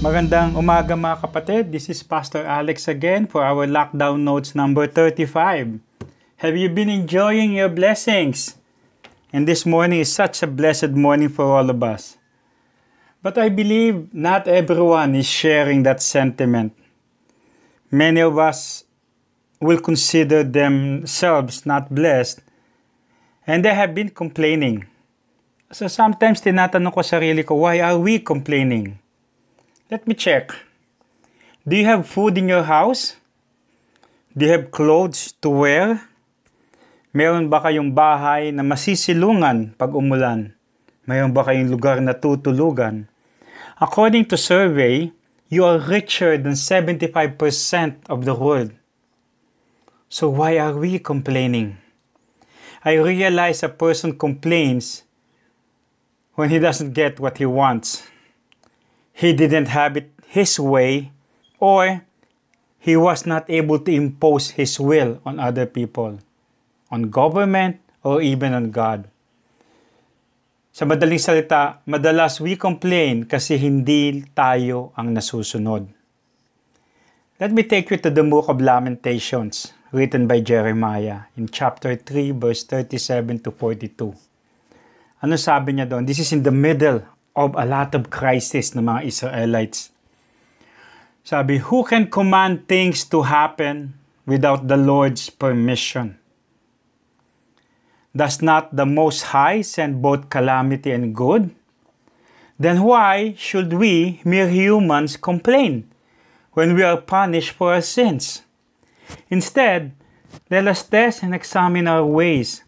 Magandang umaga mga kapatid. This is Pastor Alex again for our lockdown notes number 35. Have you been enjoying your blessings? And this morning is such a blessed morning for all of us. But I believe not everyone is sharing that sentiment. Many of us will consider themselves not blessed and they have been complaining. So sometimes tinatanong ko sarili ko, why are we complaining? Let me check. Do you have food in your house? Do you have clothes to wear? Meron ba kayong bahay na masisilungan pag umulan? Mayroon ba kayong lugar na tutulugan? According to survey, you are richer than 75% of the world. So why are we complaining? I realize a person complains when he doesn't get what he wants he didn't have it his way or he was not able to impose his will on other people, on government, or even on God. Sa madaling salita, madalas we complain kasi hindi tayo ang nasusunod. Let me take you to the Book of Lamentations, written by Jeremiah in chapter 3, verse 37 to 42. Ano sabi niya doon? This is in the middle of a lot of crisis ng mga Israelites. Sabi, who can command things to happen without the Lord's permission? Does not the Most High send both calamity and good? Then why should we, mere humans, complain when we are punished for our sins? Instead, let us test and examine our ways.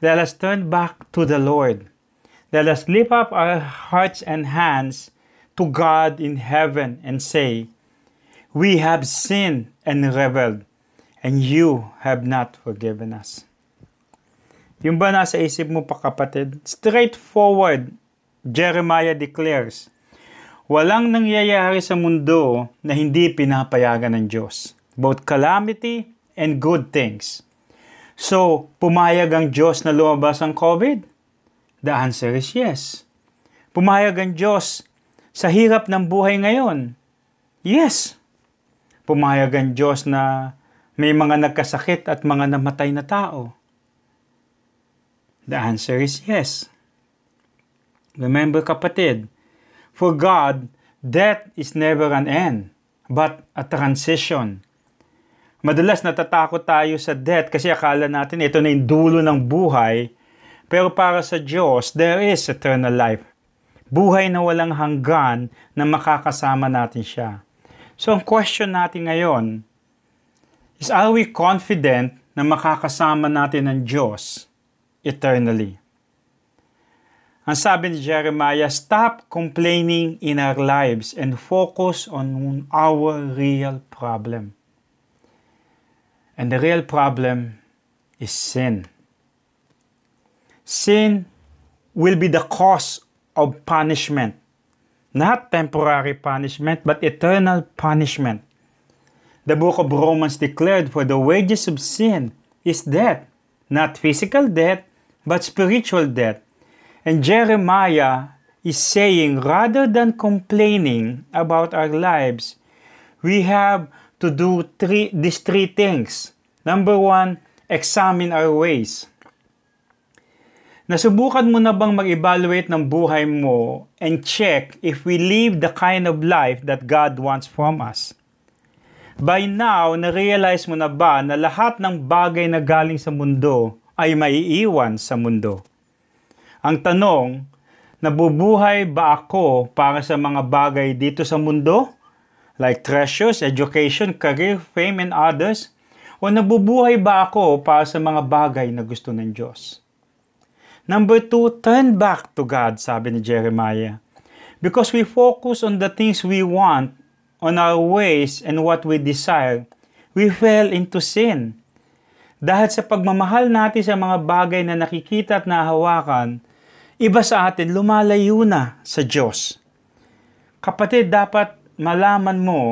Let us turn back to the Lord. Let us lift up our hearts and hands to God in heaven and say, We have sinned and rebelled, and you have not forgiven us. Yung ba nasa isip mo pa kapatid? Straightforward, Jeremiah declares, Walang nangyayari sa mundo na hindi pinapayagan ng Diyos. Both calamity and good things. So, pumayag ang Diyos na lumabas ang COVID? The answer is yes. Pumayag ang Diyos sa hirap ng buhay ngayon? Yes. Pumayag ang Diyos na may mga nagkasakit at mga namatay na tao? The answer is yes. Remember kapatid, for God, death is never an end, but a transition. Madalas natatakot tayo sa death kasi akala natin ito na yung dulo ng buhay pero para sa Diyos, there is eternal life. Buhay na walang hanggan na makakasama natin siya. So ang question natin ngayon is are we confident na makakasama natin ang Diyos eternally? Ang sabi ni Jeremiah, stop complaining in our lives and focus on our real problem. And the real problem is sin sin will be the cause of punishment. Not temporary punishment, but eternal punishment. The book of Romans declared, For the wages of sin is death, not physical death, but spiritual death. And Jeremiah is saying, rather than complaining about our lives, we have to do three, these three things. Number one, examine our ways. Nasubukan mo na bang mag-evaluate ng buhay mo and check if we live the kind of life that God wants from us? By now, na-realize mo na ba na lahat ng bagay na galing sa mundo ay maiiwan sa mundo? Ang tanong, nabubuhay ba ako para sa mga bagay dito sa mundo? Like treasures, education, career, fame, and others? O nabubuhay ba ako para sa mga bagay na gusto ng Diyos? Number two, turn back to God, sabi ni Jeremiah. Because we focus on the things we want, on our ways and what we desire, we fell into sin. Dahil sa pagmamahal natin sa mga bagay na nakikita at nahawakan, iba sa atin lumalayo na sa Diyos. Kapatid, dapat malaman mo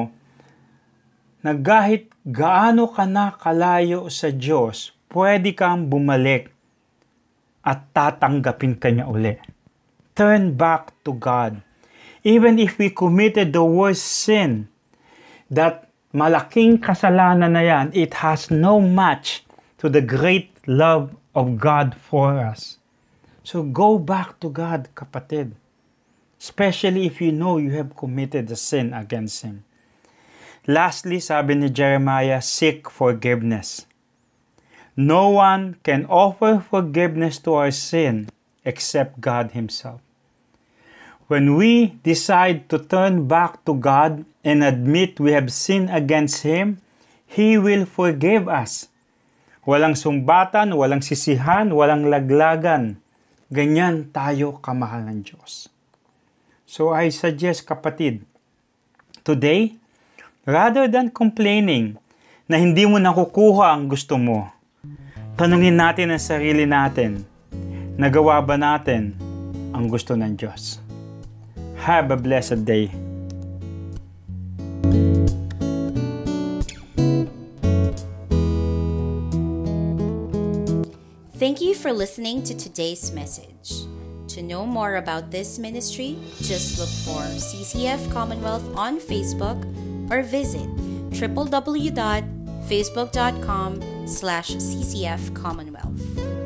na kahit gaano ka na kalayo sa Diyos, pwede kang bumalik at tatanggapin ka niya uli. Turn back to God. Even if we committed the worst sin, that malaking kasalanan na yan, it has no match to the great love of God for us. So go back to God, kapatid. Especially if you know you have committed a sin against Him. Lastly, sabi ni Jeremiah, seek forgiveness. No one can offer forgiveness to our sin except God Himself. When we decide to turn back to God and admit we have sinned against Him, He will forgive us. Walang sumbatan, walang sisihan, walang laglagan. Ganyan tayo kamahal ng Diyos. So I suggest kapatid, today, rather than complaining na hindi mo nakukuha ang gusto mo, tanungin natin ang sarili natin, nagawa ba natin ang gusto ng Diyos? Have a blessed day. Thank you for listening to today's message. To know more about this ministry, just look for CCF Commonwealth on Facebook or visit www.facebook.com slash ccfcommonwealth.